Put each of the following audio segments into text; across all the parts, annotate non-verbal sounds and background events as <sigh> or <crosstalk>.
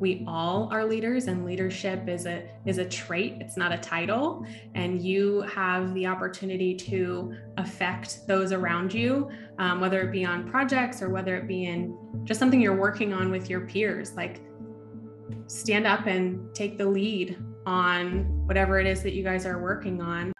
we all are leaders and leadership is a is a trait it's not a title. And you have the opportunity to affect those around you um, whether it be on projects or whether it be in just something you're working on with your peers. Like stand up and take the lead on whatever it is that you guys are working on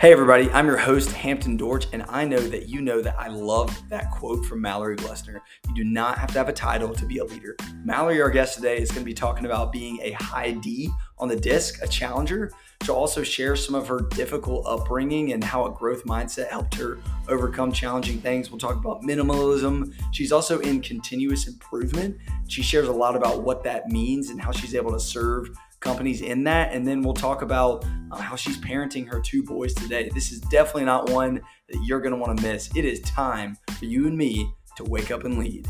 Hey, everybody, I'm your host, Hampton Dortch, and I know that you know that I love that quote from Mallory Glessner. You do not have to have a title to be a leader. Mallory, our guest today, is going to be talking about being a high D on the disc, a challenger. She'll also share some of her difficult upbringing and how a growth mindset helped her overcome challenging things. We'll talk about minimalism. She's also in continuous improvement. She shares a lot about what that means and how she's able to serve companies in that. And then we'll talk about uh, how she's parenting her two boys today. This is definitely not one that you're going to want to miss. It is time for you and me to wake up and lead.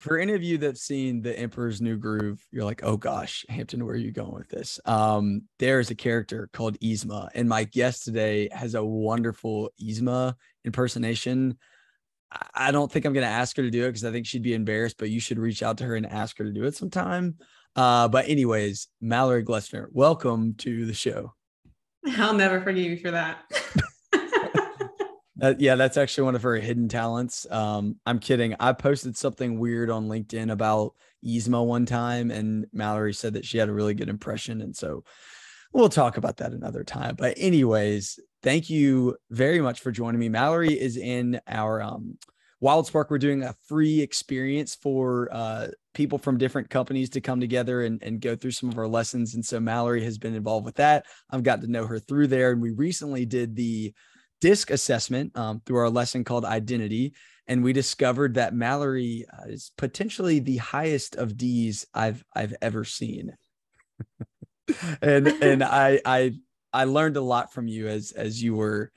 For any of you that've seen The Emperor's New Groove, you're like, oh gosh, Hampton, where are you going with this? Um, there's a character called Yzma, and my guest today has a wonderful Yzma impersonation. I don't think I'm going to ask her to do it because I think she'd be embarrassed, but you should reach out to her and ask her to do it sometime. Uh, but, anyways, Mallory Glessner, welcome to the show. I'll never forgive you for that. <laughs> that. Yeah, that's actually one of her hidden talents. Um, I'm kidding. I posted something weird on LinkedIn about Yzma one time, and Mallory said that she had a really good impression. And so we'll talk about that another time. But, anyways, thank you very much for joining me. Mallory is in our um, Wildsparq. We're doing a free experience for uh, people from different companies to come together and, and go through some of our lessons. And so Mallory has been involved with that. I've gotten to know her through there. And we recently did the disc assessment um, through our lesson called Identity. And we discovered that Mallory uh, is potentially the highest of D's I've I've ever seen. <laughs> and and I I I learned a lot from you as as you were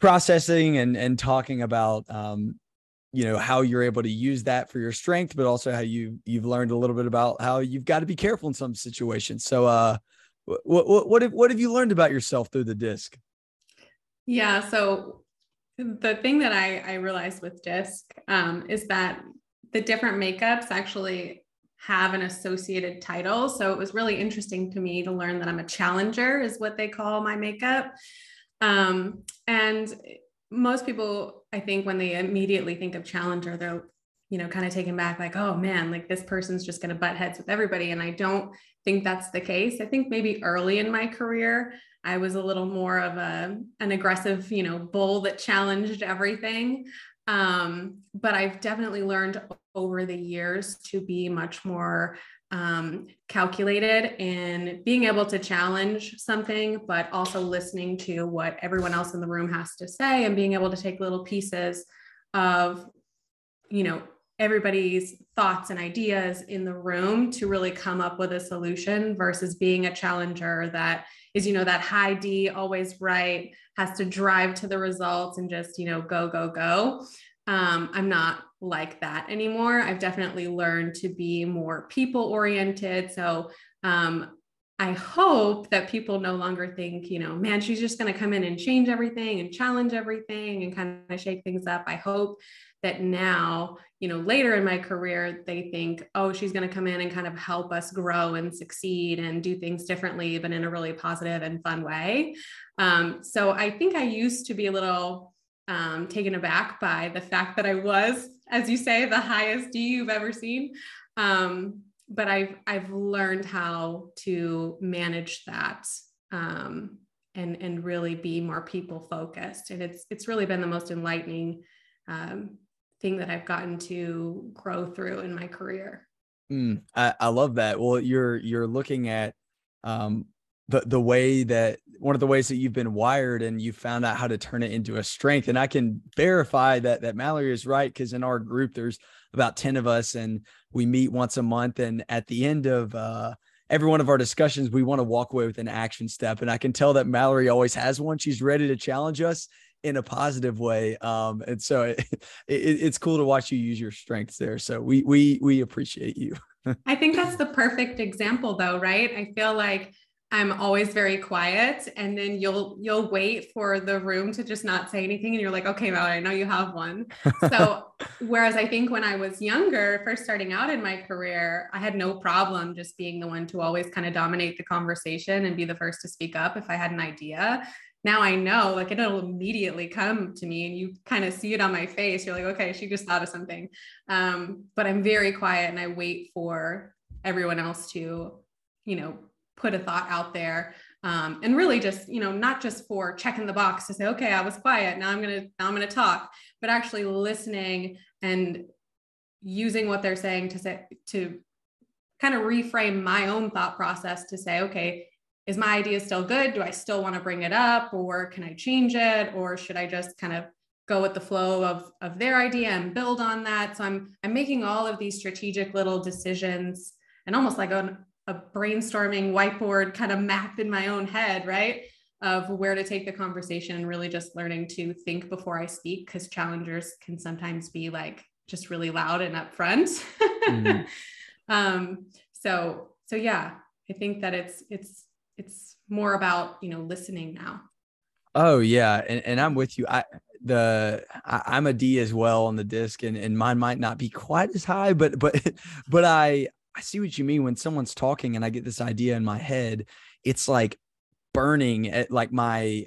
processing and and talking about um you know how you're able to use that for your strength but also how you you've learned a little bit about how you've got to be careful in some situations. So uh what what what have, what have you learned about yourself through the disc? Yeah so the thing that i i realized with disc um is that the different makeups actually have an associated title. So it was really interesting to me to learn that I'm a challenger, is what they call my makeup. Um, and most people, I think, when they immediately think of challenger, they're you know, kind of taken back, like, oh man, like this person's just going to butt heads with everybody. And I don't think that's the case. I think maybe early in my career, I was a little more of a an aggressive, you know, bull that challenged everything. Um, but I've definitely learned over the years to be much more um, calculated in being able to challenge something, but also listening to what everyone else in the room has to say and being able to take little pieces of, you know, everybody's thoughts and ideas in the room to really come up with a solution versus being a challenger that is you know that high d always right has to drive to the results and just you know go go go. Um, i'm not like that anymore i've definitely learned to be more people oriented so um, I hope that people no longer think, you know, man, she's just going to come in and change everything and challenge everything and kind of shake things up. I hope that now, you know, later in my career, they think, oh, she's going to come in and kind of help us grow and succeed and do things differently, but in a really positive and fun way. Um, so I think I used to be a little um, taken aback by the fact that I was, as you say, the highest D you've ever seen. Um, but I've I've learned how to manage that um, and and really be more people focused, and it's it's really been the most enlightening um, thing that I've gotten to grow through in my career. Mm, I, I love that. Well, you're you're looking at um, the the way that one of the ways that you've been wired and you found out how to turn it into a strength. And I can verify that that Mallory is right because in our group there's about 10 of us and we meet once a month. And at the end of uh, every one of our discussions, we want to walk away with an action step. And I can tell that Mallory always has one. She's ready to challenge us in a positive way. Um, and so <laughs> it, it, it's cool to watch you use your strengths there. So we we we appreciate you. I think that's the perfect example though, right? I feel like I'm always very quiet and then you'll you'll wait for the room to just not say anything and you're like okay Mallory I know you have one. <laughs> So whereas I think when I was younger first starting out in my career I had no problem just being the one to always kind of dominate the conversation and be the first to speak up if I had an idea. Now I know like it'll immediately come to me and you kind of see it on my face you're like okay she just thought of something. Um, but I'm very quiet and I wait for everyone else to you know put a thought out there um, and really just you know not just for checking the box to say okay i was quiet now i'm gonna now i'm gonna talk but actually listening and using what they're saying to say to kind of reframe my own thought process to say okay is my idea still good? Do i still want to bring it up or can i change it or should i just kind of go with the flow of of their idea and build on that? So i'm i'm making all of these strategic little decisions and almost like an a brainstorming whiteboard kind of map in my own head, right? Of where to take the conversation really just learning to think before I speak because challengers can sometimes be like just really loud and upfront. Mm-hmm. <laughs> um, so so yeah, I think that it's it's it's more about you know listening now. Oh yeah, and, and I'm with you. I the I, am a D as well on the disc, and, and mine might not be quite as high, but but <laughs> but I I see what you mean when someone's talking and I get this idea in my head. It's like burning at like my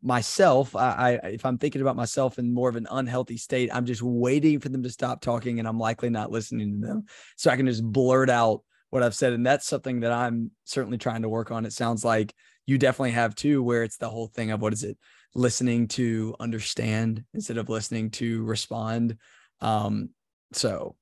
myself. I, I if I'm thinking about myself in more of an unhealthy state, I'm just waiting for them to stop talking and I'm likely not listening to them. So I can just blurt out what I've said. And that's something that I'm certainly trying to work on. It sounds like you definitely have too, where it's the whole thing of what is it? Listening to understand instead of listening to respond. Um, so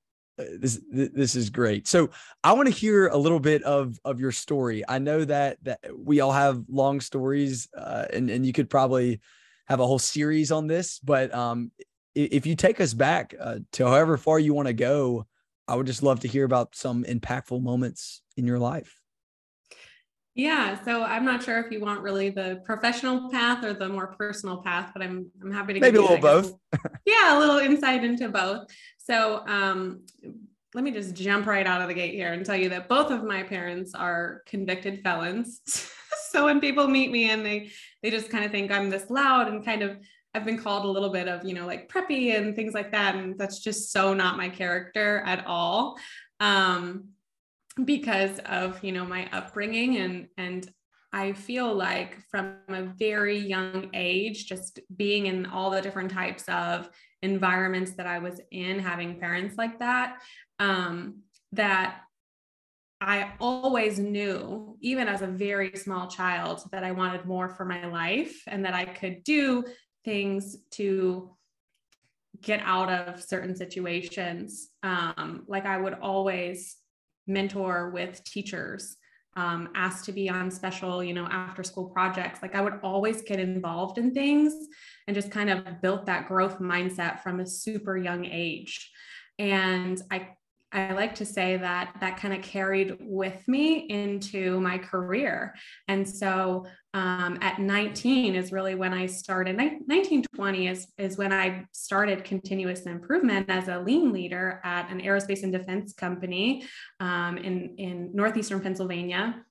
this this is great. So I want to hear a little bit of of your story. I know that that we all have long stories, uh, and and you could probably have a whole series on this. But um, if you take us back uh, to however far you want to go, I would just love to hear about some impactful moments in your life. Yeah, so I'm not sure if you want really the professional path or the more personal path, but I'm I'm happy to maybe a little both. <laughs> yeah, a little insight into both. So um, let me just jump right out of the gate here and tell you that both of my parents are convicted felons. <laughs> so when people meet me and they they just kind of think I'm this loud and kind of I've been called a little bit of, you know, like preppy and things like that. And that's just so not my character at all. Um, because of, you know, my upbringing and and I feel like from a very young age, just being in all the different types of environments that I was in, having parents like that, um, that I always knew, even as a very small child, that I wanted more for my life and that I could do things to get out of certain situations. Um, like I would always mentor with teachers um, asked to be on special, you know, after school projects. Like I would always get involved in things and just kind of built that growth mindset from a super young age. And I I like to say that that kind of carried with me into my career. And so um, at 19 is really when I started, 1920 is, is when I started continuous improvement as a lean leader at an aerospace and defense company um, in, in Northeastern Pennsylvania.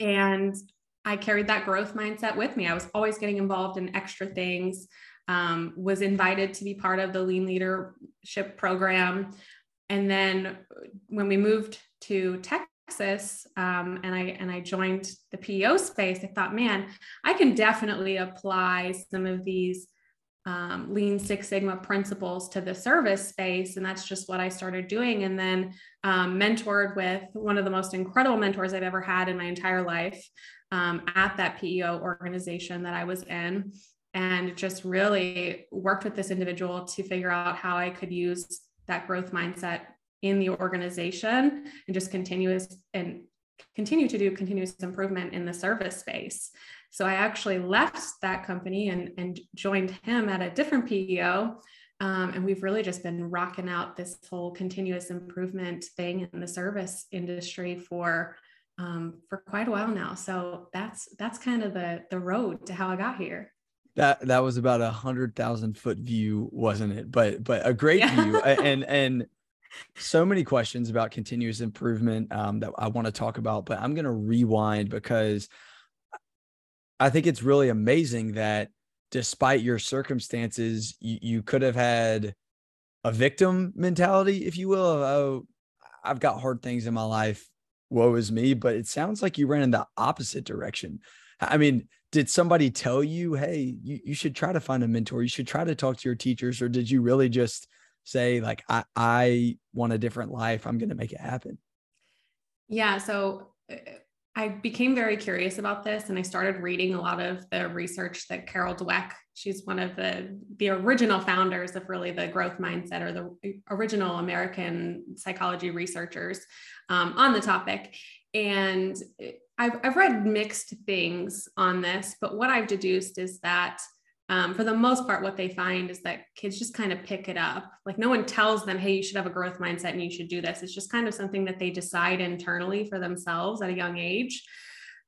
And I carried that growth mindset with me. I was always getting involved in extra things. Um, was invited to be part of the lean leadership program and then when we moved to Texas um, and I and I joined the PEO space, I thought, man, I can definitely apply some of these um, Lean Six Sigma principles to the service space, and that's just what I started doing. And then um, mentored with one of the most incredible mentors I've ever had in my entire life um, at that PEO organization that I was in, and just really worked with this individual to figure out how I could use that growth mindset in the organization and just continuous and continue to do continuous improvement in the service space. So I actually left that company and, and joined him at a different PEO. Um, and we've really just been rocking out this whole continuous improvement thing in the service industry for um, for quite a while now. So that's that's kind of the the road to how I got here that that was about a hundred thousand foot view, wasn't it? But but a <laughs> great yeah. view, and and so many questions about continuous improvement um, that I want to talk about, but I'm going to rewind because I think it's really amazing that despite your circumstances, you, you could have had a victim mentality, if you will, of, oh, I've got hard things in my life. Woe is me. But it sounds like you ran in the opposite direction. I mean, did somebody tell you, hey, you, you should try to find a mentor? You should try to talk to your teachers? Or did you really just say, like, I, I want a different life? I'm going to make it happen? Yeah. So uh, I became very curious about this and I started reading a lot of the research that Carol Dweck, she's one of the the original founders of really the growth mindset or the original American psychology researchers um, on the topic. And I've, I've read mixed things on this, but what I've deduced is that um, for the most part, what they find is that kids just kind of pick it up. Like no one tells them, hey, you should have a growth mindset and you should do this. It's just kind of something that they decide internally for themselves at a young age.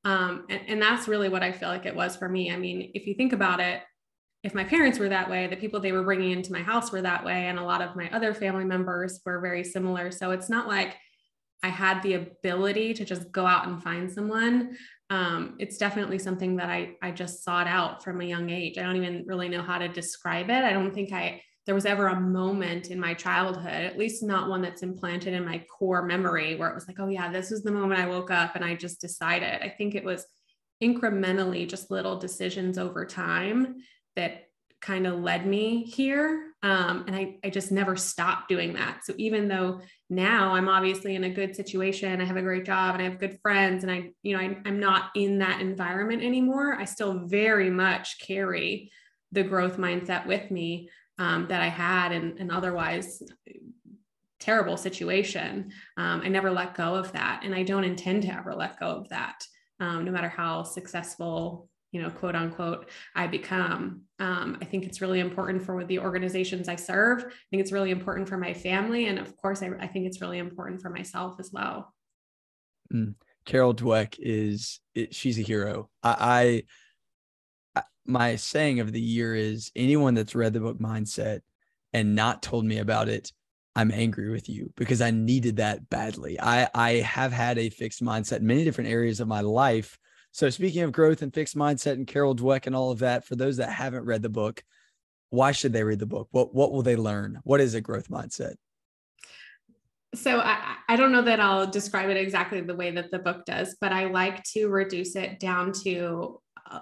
Um, and, and that's really what I feel like it was for me. I mean, if you think about it, if my parents were that way, the people they were bringing into my house were that way, and a lot of my other family members were very similar. So it's not like I had the ability to just go out and find someone um, it's definitely something that I, I just sought out from a young age. I don't even really know how to describe it. I don't think I, there was ever a moment in my childhood, at least not one that's implanted in my core memory where it was like, oh yeah, this was the moment I woke up and I just decided. I think it was incrementally just little decisions over time that kind of led me here. Um, and I, I just never stopped doing that. So even though now I'm obviously in a good situation, I have a great job and I have good friends and I, you know, I, I'm not in that environment anymore. I still very much carry the growth mindset with me um, that I had and, and otherwise terrible situation. Um, I never let go of that. And I don't intend to ever let go of that, um, no matter how successful you know, quote unquote, I become. Um, I think it's really important for the organizations I serve. I think it's really important for my family. And of course, I, I think it's really important for myself as well. Mm. Carol Dweck is, it, she's a hero. I, I, my saying of the year is anyone that's read the book Mindset and not told me about it, I'm angry with you because I needed that badly. I, I have had a fixed mindset in many different areas of my life so, speaking of growth and fixed mindset and Carol Dweck and all of that, for those that haven't read the book, why should they read the book? What what will they learn? What is a growth mindset? So I, I don't know that I'll describe it exactly the way that the book does, but I like to reduce it down to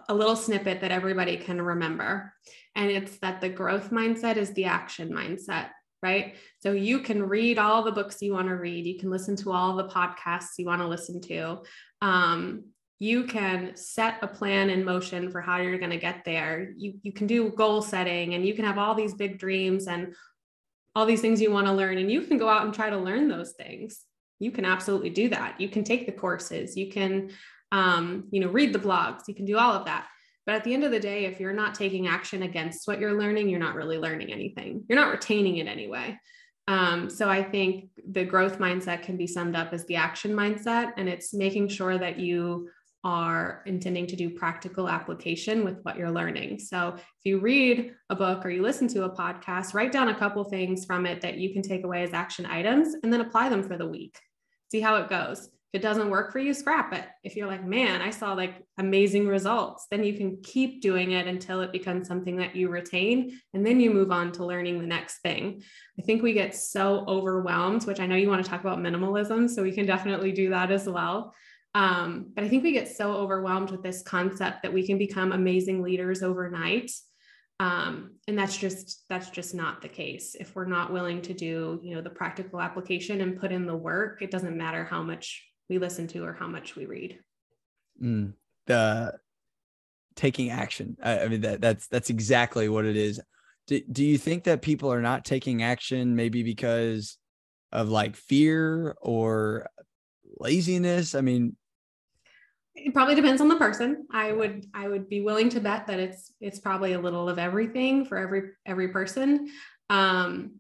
a little snippet that everybody can remember. And it's that the growth mindset is the action mindset, right? So you can read all the books you want to read, you can listen to all the podcasts you want to listen to. Um, you can set a plan in motion for how you're going to get there. You, you can do goal setting and you can have all these big dreams and all these things you want to learn. And you can go out and try to learn those things. You can absolutely do that. You can take the courses. You can, um, you know, read the blogs. You can do all of that. But at the end of the day, if you're not taking action against what you're learning, you're not really learning anything. You're not retaining it anyway. Um, so I think the growth mindset can be summed up as the action mindset, and it's making sure that you are intending to do practical application with what you're learning. So if you read a book or you listen to a podcast, write down a couple things from it that you can take away as action items and then apply them for the week. See how it goes. If it doesn't work for you, scrap it. If you're like, man, I saw like amazing results, then you can keep doing it until it becomes something that you retain. And then you move on to learning the next thing. I think we get so overwhelmed, which I know you want to talk about minimalism. So we can definitely do that as well. Um, but I think we get so overwhelmed with this concept that we can become amazing leaders overnight. Um, and that's just that's just not the case. If we're not willing to do, you know, the practical application and put in the work, it doesn't matter how much we listen to or how much we read. Mm, the taking action. I, I mean that that's that's exactly what it is. Do, do you think that people are not taking action maybe because of like fear or laziness? I mean, it probably depends on the person. I would i would be willing to bet that it's it's probably a little of everything for every every person. Um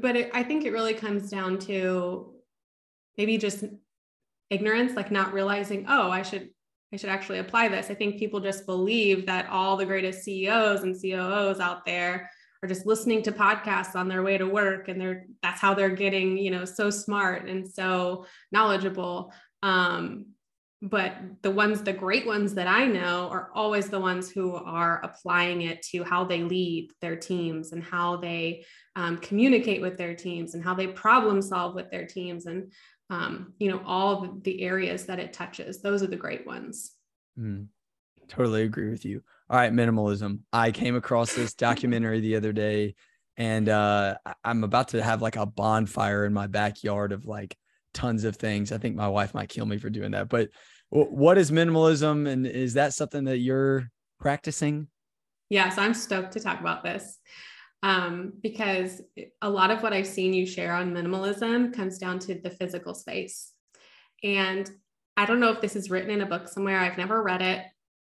but it, i think it really comes down to maybe just ignorance like not realizing oh i should i should actually apply this. I think people just believe that all the greatest ceos and coos out there are just listening to podcasts on their way to work and they're that's how they're getting you know so smart and so knowledgeable. Um, but the ones the great ones that i know are always the ones who are applying it to how they lead their teams and how they um, communicate with their teams and how they problem solve with their teams and um, you know all the areas that it touches. Those are the great ones. Mm, totally agree with you. All right minimalism. I came across this documentary the other day and uh, i'm about to have like a bonfire in my backyard of like tons of things. I think my wife might kill me for doing that. But what is minimalism and is that something that you're practicing? Yeah, so I'm stoked to talk about this um, because a lot of what I've seen you share on minimalism comes down to the physical space. And I don't know if this is written in a book somewhere. I've never read it.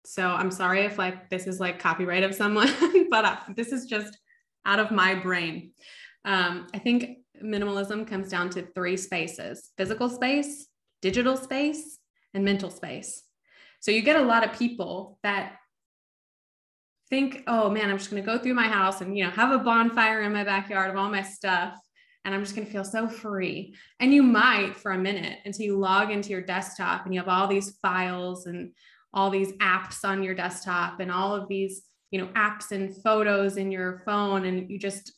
So I'm sorry if like this is like copyright of someone, <laughs> but uh, this is just out of my brain. Um, I think minimalism comes down to three spaces physical space, digital space, and mental space. So you get a lot of people that think, oh man, I'm just going to go through my house and, you know, have a bonfire in my backyard of all my stuff. And I'm just going to feel so free. And you might for a minute until you log into your desktop and you have all these files and all these apps on your desktop and all of these, you know, apps and photos in your phone. And you just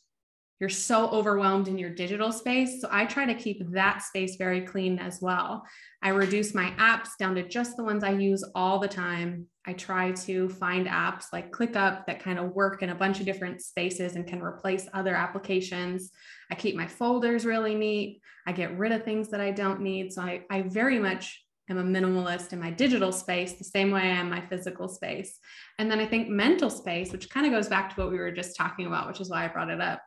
you're so overwhelmed in your digital space. So I try to keep that space very clean as well. I reduce my apps down to just the ones I use all the time. I try to find apps like ClickUp that kind of work in a bunch of different spaces and can replace other applications. I keep my folders really neat. I get rid of things that I don't need. So I, I very much am a minimalist in my digital space the same way I am my physical space. And then I think mental space, which kind of goes back to what we were just talking about, which is why I brought it up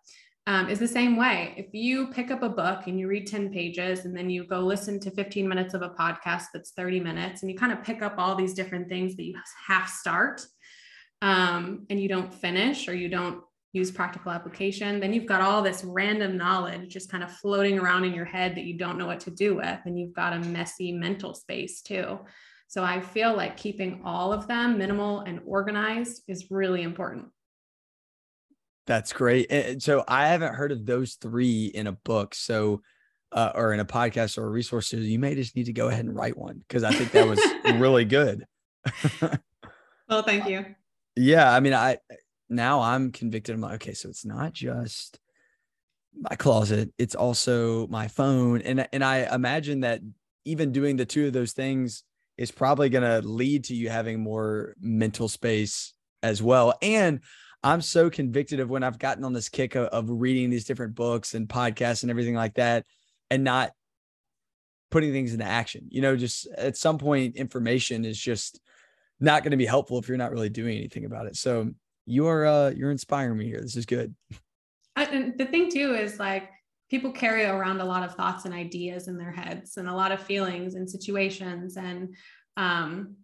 um, is the same way. If you pick up a book and you read 10 pages and then you go listen to 15 minutes of a podcast that's 30 minutes and you kind of pick up all these different things that you half start um, and you don't finish or you don't use practical application, then you've got all this random knowledge just kind of floating around in your head that you don't know what to do with. And you've got a messy mental space too. So I feel like keeping all of them minimal and organized is really important. That's great. And so I haven't heard of those three in a book. So, uh, or in a podcast or a resource. So you may just need to go ahead and write one because I think that was really <laughs> good. well, <laughs> thank you. Yeah. I mean, I now I'm convicted. I'm like, okay, so it's not just my closet, it's also my phone. And, and I imagine that even doing the two of those things is probably going to lead to you having more mental space as well. And I'm so convicted of when I've gotten on this kick of, of reading these different books and podcasts and everything like that and not putting things into action. You know, just at some point, information is just not going to be helpful if you're not really doing anything about it. So you're uh you're inspiring me here. This is good. And the thing too is like people carry around a lot of thoughts and ideas in their heads and a lot of feelings and situations and um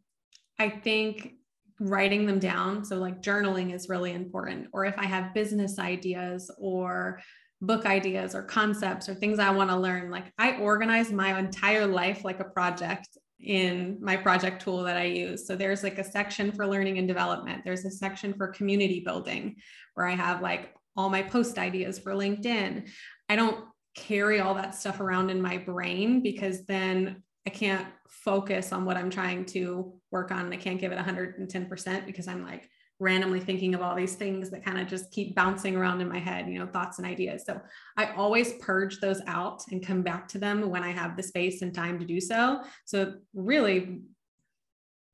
I think writing them down. So, like journaling is really important. Or if I have business ideas or book ideas or concepts or things I want to learn, like I organize my entire life like a project in my project tool that I use. So, there's like a section for learning and development, there's a section for community building where I have like all my post ideas for LinkedIn. I don't carry all that stuff around in my brain because then I can't focus on what I'm trying to work on. And I can't give it 110% because I'm like randomly thinking of all these things that kind of just keep bouncing around in my head, you know, thoughts and ideas. So I always purge those out and come back to them when I have the space and time to do so. So really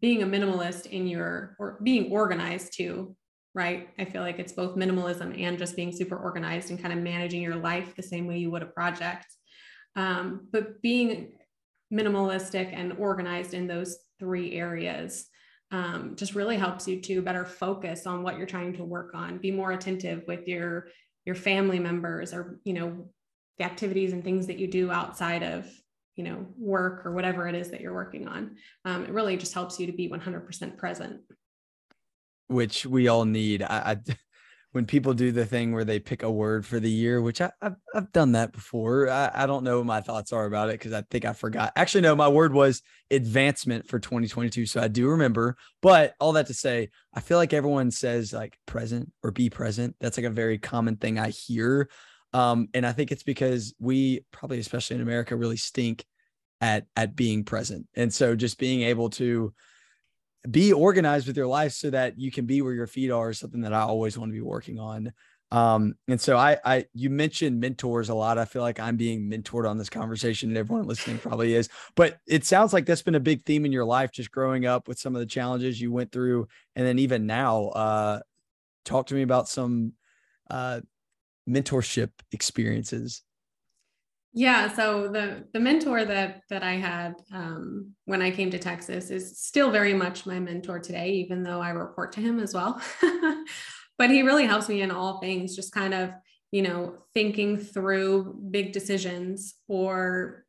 being a minimalist in your or being organized too, right? I feel like it's both minimalism and just being super organized and kind of managing your life the same way you would a project. Um, but being minimalistic and organized in those three areas um, just really helps you to better focus on what you're trying to work on. Be more attentive with your your family members or you know the activities and things that you do outside of you know work or whatever it is that you're working on. Um, it really just helps you to be 100% present. Which we all need. I, I when people do the thing where they pick a word for the year, which I, have I've done that before. I, I don't know what my thoughts are about it because I think I forgot. Actually, no, my word was advancement for 2022. So I do remember. But all that to say, I feel like everyone says like present or be present. That's like a very common thing I hear. Um, and I think it's because we probably, especially in America, really stink at at being present. And so just being able to be organized with your life so that you can be where your feet are is something that I always want to be working on. Um, and so I, I, you mentioned mentors a lot. I feel like I'm being mentored on this conversation and everyone listening probably is, but it sounds like that's been a big theme in your life, just growing up with some of the challenges you went through. And then even now, uh, talk to me about some, uh, mentorship experiences. Yeah, so the the mentor that that I had um, when I came to Texas is still very much my mentor today, even though I report to him as well. <laughs> but he really helps me in all things, just kind of you know thinking through big decisions or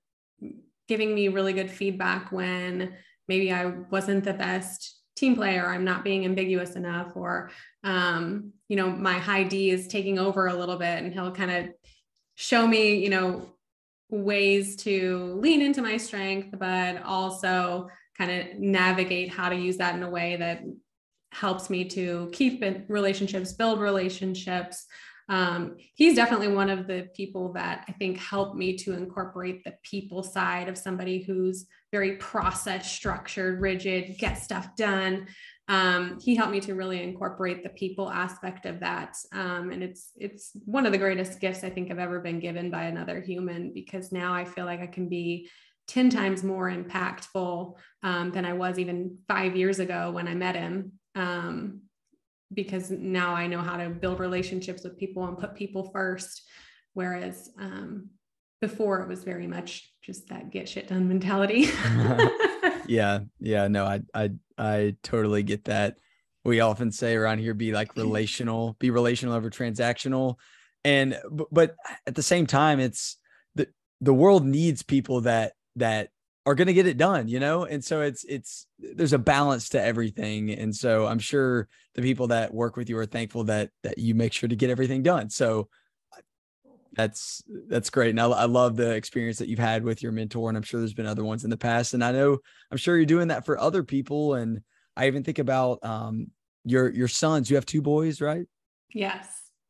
giving me really good feedback when maybe I wasn't the best team player, I'm not being ambiguous enough, or um, you know my high D is taking over a little bit, and he'll kind of show me you know ways to lean into my strength, but also kind of navigate how to use that in a way that helps me to keep relationships, build relationships. Um, he's definitely one of the people that I think helped me to incorporate the people side of somebody who's very process structured, rigid, get stuff done um, he helped me to really incorporate the people aspect of that. Um, and it's it's one of the greatest gifts i think i've ever been given by another human because now i feel like i can be 10 times more impactful um, than i was even five years ago when i met him. Um, because now i know how to build relationships with people and put people first. Whereas um, before it was very much just that get shit done mentality. <laughs> <laughs> Yeah yeah no i i i totally get that. We often say around here be like relational be relational over transactional. And but at the same time it's the the world needs people that that are going to get it done you know? And so it's it's there's a balance to everything. And so i'm sure the people that work with you are thankful that that you make sure to get everything done. So that's that's great and I, I, love the experience that you've had with your mentor and i'm sure there's been other ones in the past and i know i'm sure you're doing that for other people and i even think about um your your sons you have two boys right? Yes.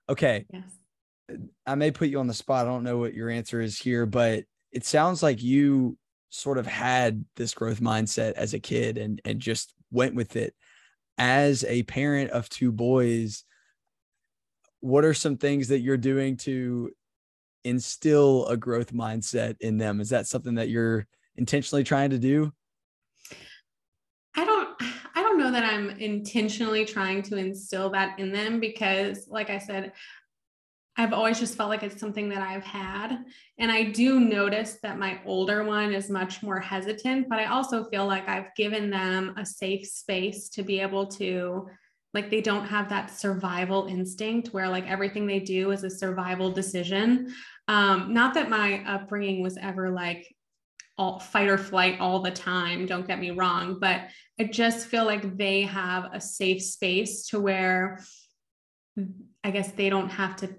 Okay. Yes. I may put you on the spot i don't know what your answer is here but it sounds like you sort of had this growth mindset as a kid and and just went with it. As a parent of two boys what are some things that you're doing to instill a growth mindset in them? Is that something that you're intentionally trying to do? I don't I don't know that I'm intentionally trying to instill that in them because like I said I've always just felt like it's something that I've had and I do notice that my older one is much more hesitant but I also feel like I've given them a safe space to be able to like they don't have that survival instinct where like everything they do is a survival decision um, not that my upbringing was ever like all fight or flight all the time, don't get me wrong, but I just feel like they have a safe space to where I guess they don't have to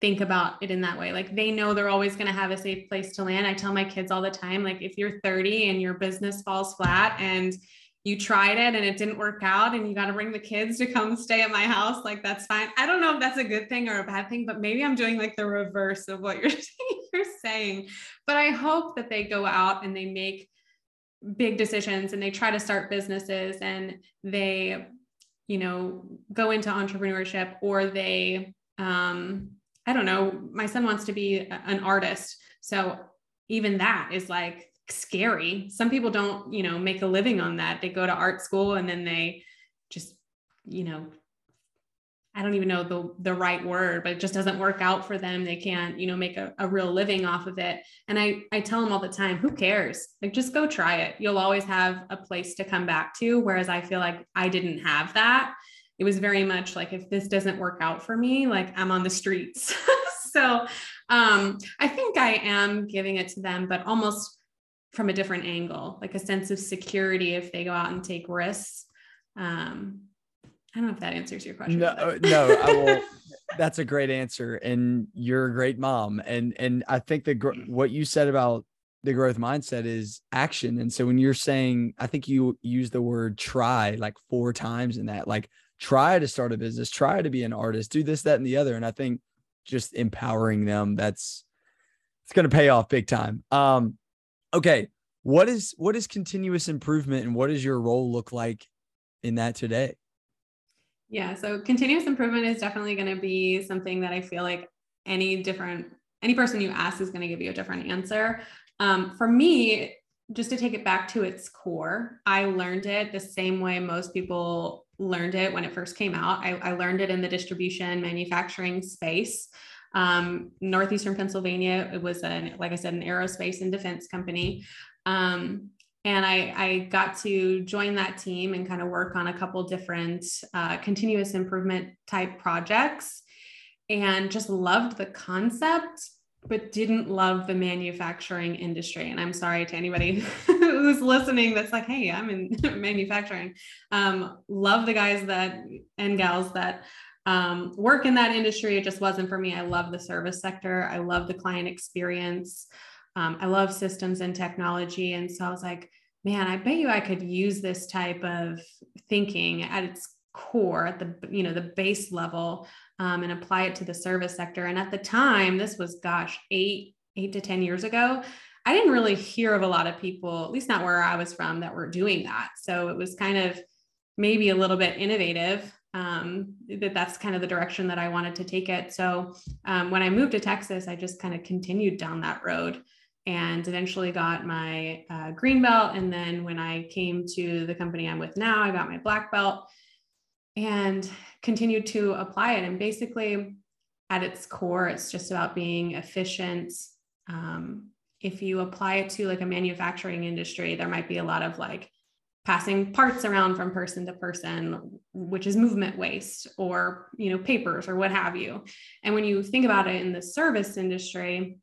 think about it in that way. Like they know they're always going to have a safe place to land. I tell my kids all the time like if you're 30 and your business falls flat and you tried it and it didn't work out and you got to bring the kids to come stay at my house like that's fine. I don't know if that's a good thing or a bad thing but maybe i'm doing like the reverse of what <laughs> you're you're saying. But i hope that they go out and they make big decisions and they try to start businesses and they you know go into entrepreneurship or they um i don't know my son wants to be an artist. So even that is like scary. Some people don't, you know, make a living on that. They go to art school and then they just, you know, I don't even know the the right word, but it just doesn't work out for them. They can't, you know, make a, a real living off of it. And I I tell them all the time, who cares? Like just go try it. You'll always have a place to come back to. Whereas I feel like I didn't have that. It was very much like if this doesn't work out for me, like I'm on the streets. <laughs> so um I think I am giving it to them, but almost from a different angle, like a sense of security if they go out and take risks. Um, I don't know if that answers your question. No, no, I will. <laughs> that's a great answer, and you're a great mom. And and I think the what you said about the growth mindset is action. And so when you're saying, I think you use the word try like four times in that, like try to start a business, try to be an artist, do this, that, and the other. And I think just empowering them, that's it's going to pay off big time. Um, okay. What is what is continuous improvement and what does your role look like in that today? Yeah, so continuous improvement is definitely going to be something that I feel like any different any person you ask is going to give you a different answer. Um, for me, just to take it back to its core, I learned it the same way most people learned it when it first came out. I, I learned it in the distribution manufacturing space. Um, Northeastern Pennsylvania, it was an, like I said, an aerospace and defense company. Um, and I, I, got to join that team and kind of work on a couple different uh, continuous improvement type projects and just loved the concept but didn't love the manufacturing industry. And I'm sorry to anybody <laughs> who's listening that's like, hey, I'm in <laughs> manufacturing. Um, love the guys that and gals that um, work in that industry. It just wasn't for me. I love the service sector. I love the client experience. Um, I love systems and technology. And so I was like, man, I bet you I could use this type of thinking at its core at the you know the base level um, and apply it to the service sector. And at the time, this was, gosh, eight, eight to 10 years ago, I didn't really hear of a lot of people, at least not where I was from, that were doing that. So it was kind of maybe a little bit innovative. Um, that that's kind of the direction that I wanted to take it. So um, when I moved to Texas, I just kind of continued down that road and eventually got my uh, green belt. And then when I came to the company I'm with now, I got my black belt and continued to apply it. And basically, at its core, it's just about being efficient. Um, if you apply it to like a manufacturing industry, there might be a lot of like passing parts around from person to person, which is movement waste or you know papers or what have you. And when you think about it in the service industry,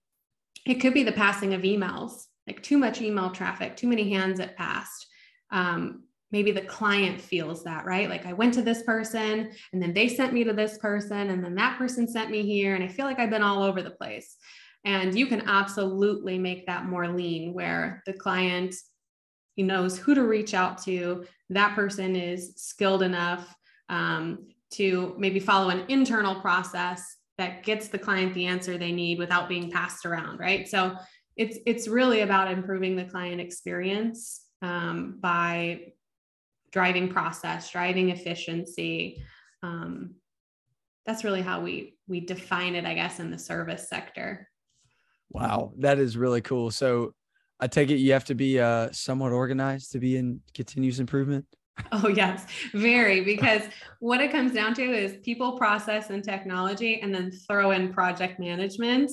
it could be the passing of emails, like too much email traffic, too many hands at passed. Um, maybe the client feels that, right? Like I went to this person and then they sent me to this person and then that person sent me here. And I feel like I've been all over the place. And you can absolutely make that more lean where the client he knows who to reach out to. That person is skilled enough um, to maybe follow an internal process that gets the client the answer they need without being passed around, right? So it's it's really about improving the client experience um, by driving process, driving efficiency. Um, that's really how we we define it, I guess, in the service sector. Wow, that is really cool. So I take it you have to be uh, somewhat organized to be in continuous improvement. Oh, yes, very. <laughs> Because what it comes down to is people, process, and technology, and then throw in project management.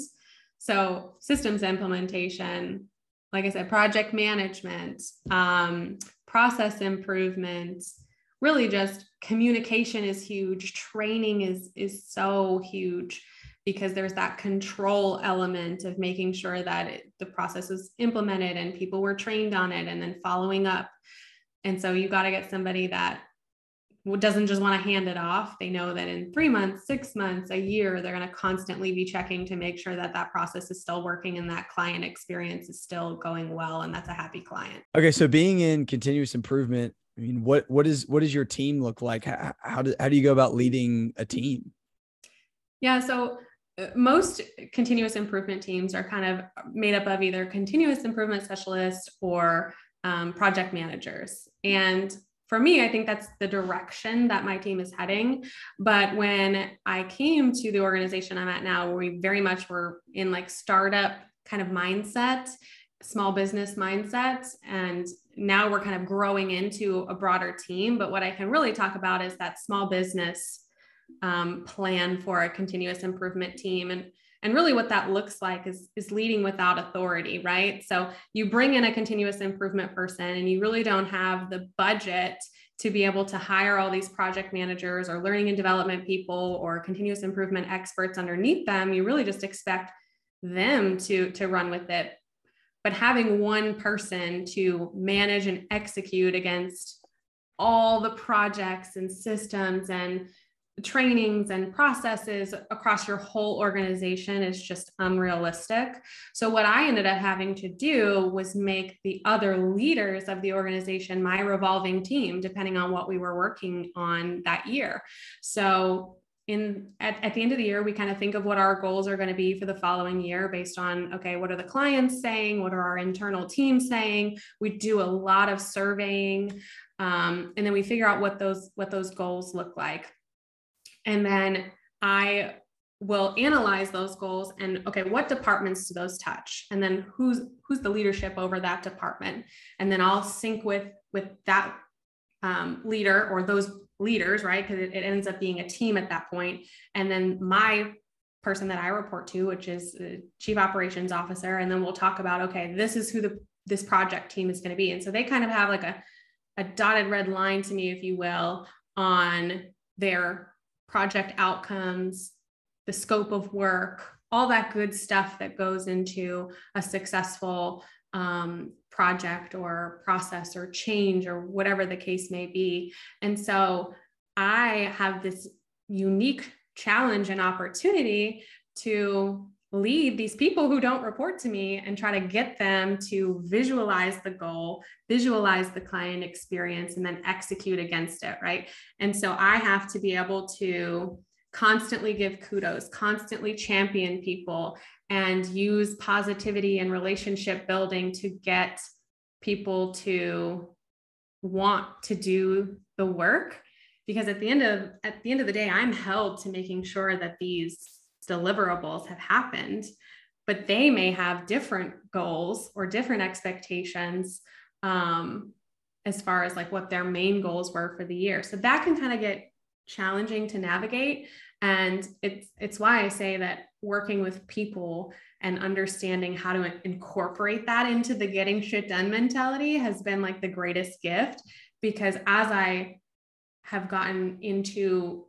So, systems implementation, like I said, project management, um, process improvements really just communication is huge training is is so huge because there's that control element of making sure that it, the process is implemented and people were trained on it and then following up and so you got to get somebody that doesn't just want to hand it off. They know that in three months, six months, a year, they're going to constantly be checking to make sure that that process is still working and that client experience is still going well, and that's a happy client. Okay, so being in continuous improvement, I mean, what what is what does your team look like? How how do how do you go about leading a team? Yeah, so most continuous improvement teams are kind of made up of either continuous improvement specialists or um, project managers. And for me, I think that's the direction that my team is heading. But when I came to the organization I'm at now, we very much were in like startup kind of mindset, small business mindset, and now we're kind of growing into a broader team. But what I can really talk about is that small business um, plan for a continuous improvement team. And and really what that looks like is, is leading without authority, right? So you bring in a continuous improvement person and you really don't have the budget to be able to hire all these project managers or learning and development people or continuous improvement experts underneath them. You really just expect them to, to run with it. But having one person to manage and execute against all the projects and systems and trainings and processes across your whole organization is just unrealistic. So, what I ended up having to do was make the other leaders of the organization my revolving team, depending on what we were working on that year. So, in at, at the end of the year we kind of think of what our goals are going to be for the following year based on okay what are the clients saying what are our internal teams saying we do a lot of surveying um, and then we figure out what those what those goals look like and then I will analyze those goals and okay what departments do those touch? And then who's who's the leadership over that department? And then i'll sync with with that um, leader or those leaders right? Because it, it, ends up being a team at that point. And then my person that i report to which is chief operations officer and then we'll talk about okay this is who the this project team is going to be. And so they kind of have like a a dotted red line to me if you will on their project outcomes, the scope of work, all that good stuff that goes into a successful um, project or process or change or whatever the case may be. And so I have this unique challenge and opportunity to lead these people who don't report to me and try to get them to visualize the goal, visualize the client experience, and then execute against it. Right. And so I have to be able to constantly give kudos, constantly champion people, and use positivity and relationship building to get people to want to do the work because at the end of at the end of the day i'm held to making sure that these deliverables have happened, but they may have different goals or different expectations um, as far as like what their main goals were for the year. So that can kind of get challenging to navigate. And it's it's why I say that working with people and understanding how to incorporate that into the getting shit done mentality has been like the greatest gift because as I have gotten into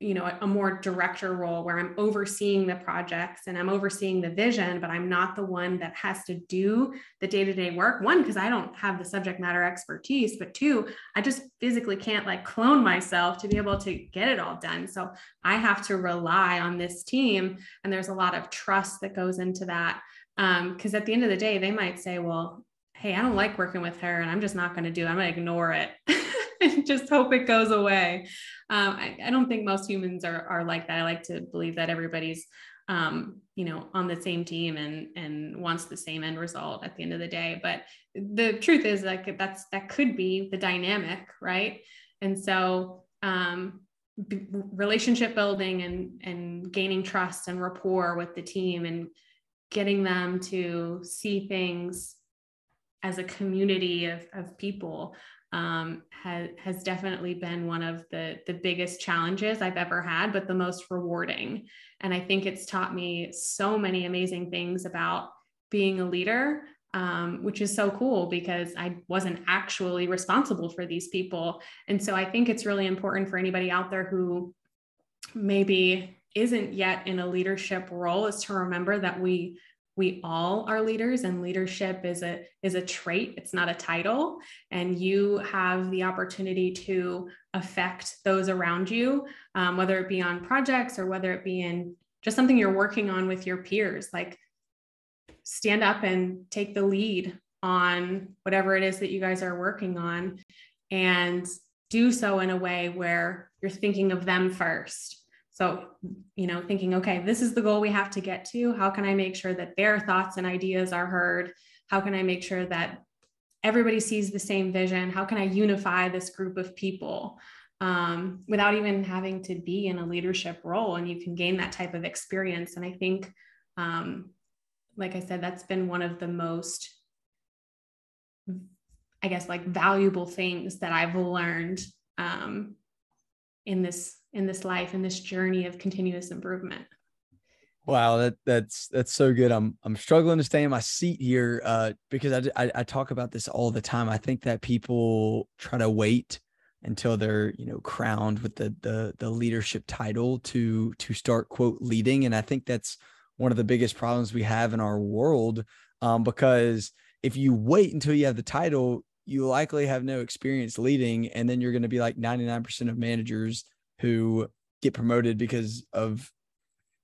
you know a, more director role where i'm overseeing the projects and i'm overseeing the vision but i'm not the one that has to do the day-to-day work. One because i don't have the subject matter expertise but two i just physically can't like clone myself to be able to get it all done. So i have to rely on this team and there's a lot of trust that goes into that because um, at the end of the day they might say well hey i don't like working with her and i'm just not going to do it. I'm going to ignore it <laughs> and <laughs> just hope it goes away. Um, I, I, don't think most humans are, are like that. I like to believe that everybody's, um, you know, on the same team and, and wants the same end result at the end of the day. But the truth is like, that's, that could be the dynamic. Right. And so, um, b- relationship building and, and gaining trust and rapport with the team and getting them to see things as a community of, of people um, has, has definitely been one of the, the biggest challenges I've ever had, but the most rewarding. And I think it's taught me so many amazing things about being a leader, um, which is so cool because I wasn't actually responsible for these people. And so I think it's really important for anybody out there who maybe isn't yet in a leadership role is to remember that we we all are leaders and leadership is a is a trait it's not a title. And you have the opportunity to affect those around you um, whether it be on projects or whether it be in just something you're working on with your peers. Like stand up and take the lead on whatever it is that you guys are working on and do so in a way where you're thinking of them first so, you know, thinking, okay, this is the goal we have to get to. How can I make sure that their thoughts and ideas are heard? How can I make sure that everybody sees the same vision? How can I unify this group of people um, without even having to be in a leadership role? And you can gain that type of experience. And I think, um, like I said, that's been one of the most, I guess, like valuable things that I've learned um, in this in this life in this journey of continuous improvement. Wow that that's that's so good. I'm i'm struggling to stay in my seat here uh because I, I, I talk about this all the time. I think that people try to wait until they're you know crowned with the the the leadership title to to start quote leading. And i think that's one of the biggest problems we have in our world um, because if you wait until you have the title you likely have no experience leading. And then you're going to be like 99% of managers who get promoted because of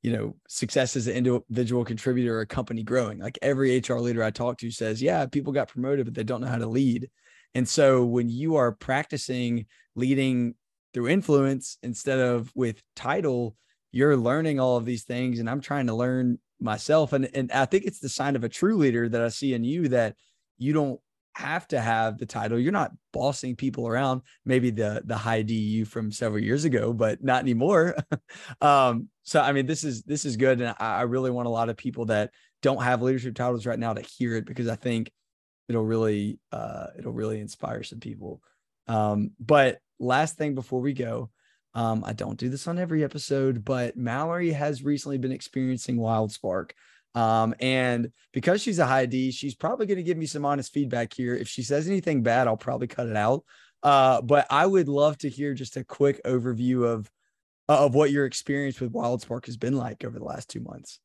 you know success as an individual contributor or a company growing. Like every hr leader i talk to says yeah people got promoted but they don't know how to lead. And so when you are practicing leading through influence instead of with title you're learning all of these things and i'm trying to learn myself. And and i think it's the sign of a true leader that i see in you that you don't have to have the title. You're not bossing people around. Maybe the the high DU from several years ago, but not anymore. <laughs> um, so I mean, this is this is good, and I, I really want a lot of people that don't have leadership titles right now to hear it because I think it'll really uh, it'll really inspire some people. Um, but last thing before we go, um, I don't do this on every episode, but Mallory has recently been experiencing Wildsparq. Um, and because she's a high D, she's probably going to give me some honest feedback here. If she says anything bad, I'll probably cut it out. Uh, but I would love to hear just a quick overview of of what your experience with Wildsparq has been like over the last two months.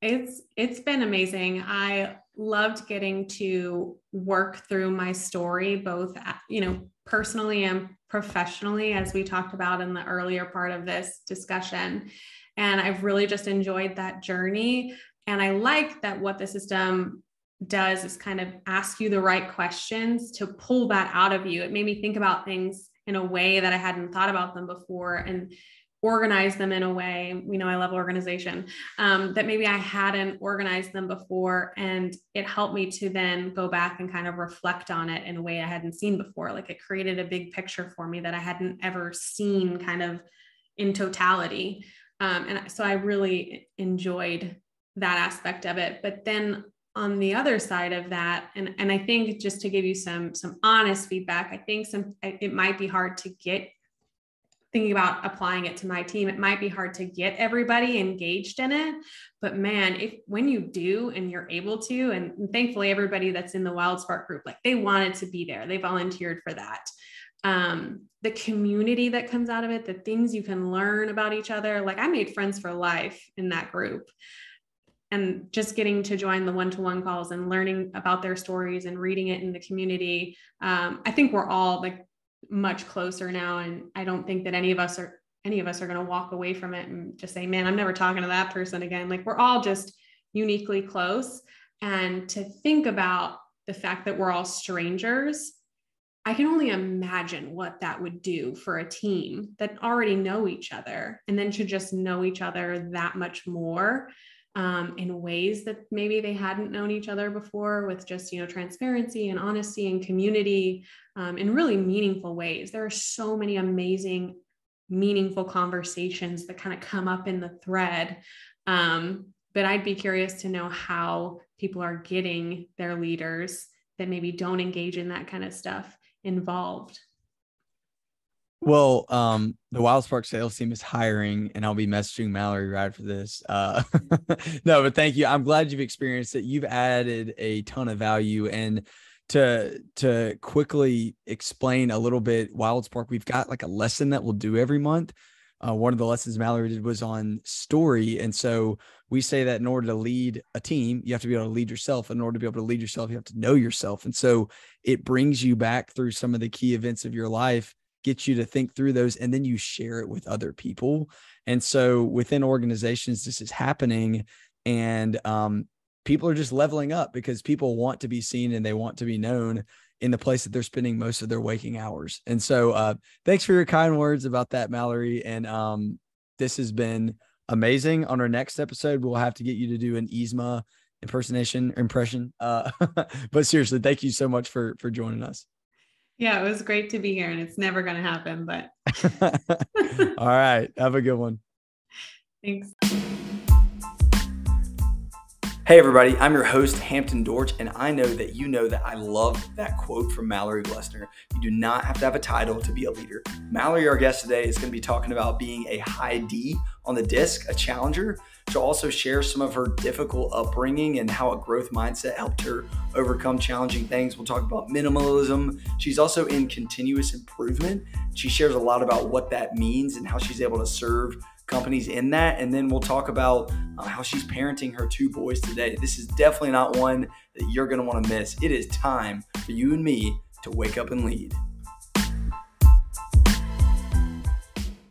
It's it's been amazing. I loved getting to work through my story, both you know personally and professionally, as we talked about in the earlier part of this discussion. And I've really just enjoyed that journey. And I like that what the system does is kind of ask you the right questions to pull that out of you. It made me think about things in a way that I hadn't thought about them before and organize them in a way. We know I love organization um, that maybe I hadn't organized them before. And it helped me to then go back and kind of reflect on it in a way I hadn't seen before. Like it created a big picture for me that I hadn't ever seen kind of in totality. Um, and so I really enjoyed that aspect of it. But then on the other side of that, and, and I think just to give you some some honest feedback, I think some it might be hard to get thinking about applying it to my team it might be hard to get everybody engaged in it. But man if when you do and you're able to and thankfully everybody that's in the Wildsparq group like they wanted to be there. They volunteered for that um, the community that comes out of it, the things you can learn about each other. Like I made friends for life in that group. And just getting to join the one to one calls and learning about their stories and reading it in the community. Um, I think we're all like much closer now. And I don't think that any of us are any of us are going to walk away from it and just say, man, I'm never talking to that person again. Like we're all just uniquely close. And to think about the fact that we're all strangers I can only imagine what that would do for a team that already know each other and then should just know each other that much more um, in ways that maybe they hadn't known each other before with just you know transparency and honesty and community um, in really meaningful ways. There are so many amazing meaningful conversations that kind of come up in the thread um, but i'd be curious to know how people are getting their leaders that maybe don't engage in that kind of stuff involved? Well, um, the Wildsparq sales team is hiring, and I'll be messaging Mallory right for this. Uh, <laughs> no, but thank you. I'm glad you've experienced it. You've added a ton of value, and to to quickly explain a little bit, Wildsparq, we've got like a lesson that we'll do every month. Uh, one of the lessons Mallory did was on story, and so we say that in order to lead a team, you have to be able to lead yourself. In order to be able to lead yourself, you have to know yourself. And so it brings you back through some of the key events of your life, gets you to think through those, and then you share it with other people. And so within organizations, this is happening. And um, people are just leveling up because people want to be seen and they want to be known in the place that they're spending most of their waking hours. And so uh, thanks for your kind words about that, Mallory. And um, this has been amazing. On our next episode, we'll have to get you to do an Yzma impersonation impression. Uh, <laughs> but seriously, thank you so much for for joining us. Yeah, it was great to be here, and it's never going to happen. But <laughs> all right, have a good one. Thanks. Hey, everybody, I'm your host, Hampton Dortch, and I know that you know that I love that quote from Mallory Glessner. You do not have to have a title to be a leader. Mallory, our guest today, is going to be talking about being a high D on the disc, a challenger. She'll also share some of her difficult upbringing and how a growth mindset helped her overcome challenging things. We'll talk about minimalism. She's also in continuous improvement. She shares a lot about what that means and how she's able to serve companies in that. And then we'll talk about uh, how she's parenting her two boys today. This is definitely not one that you're going to want to miss. It is time for you and me to wake up and lead.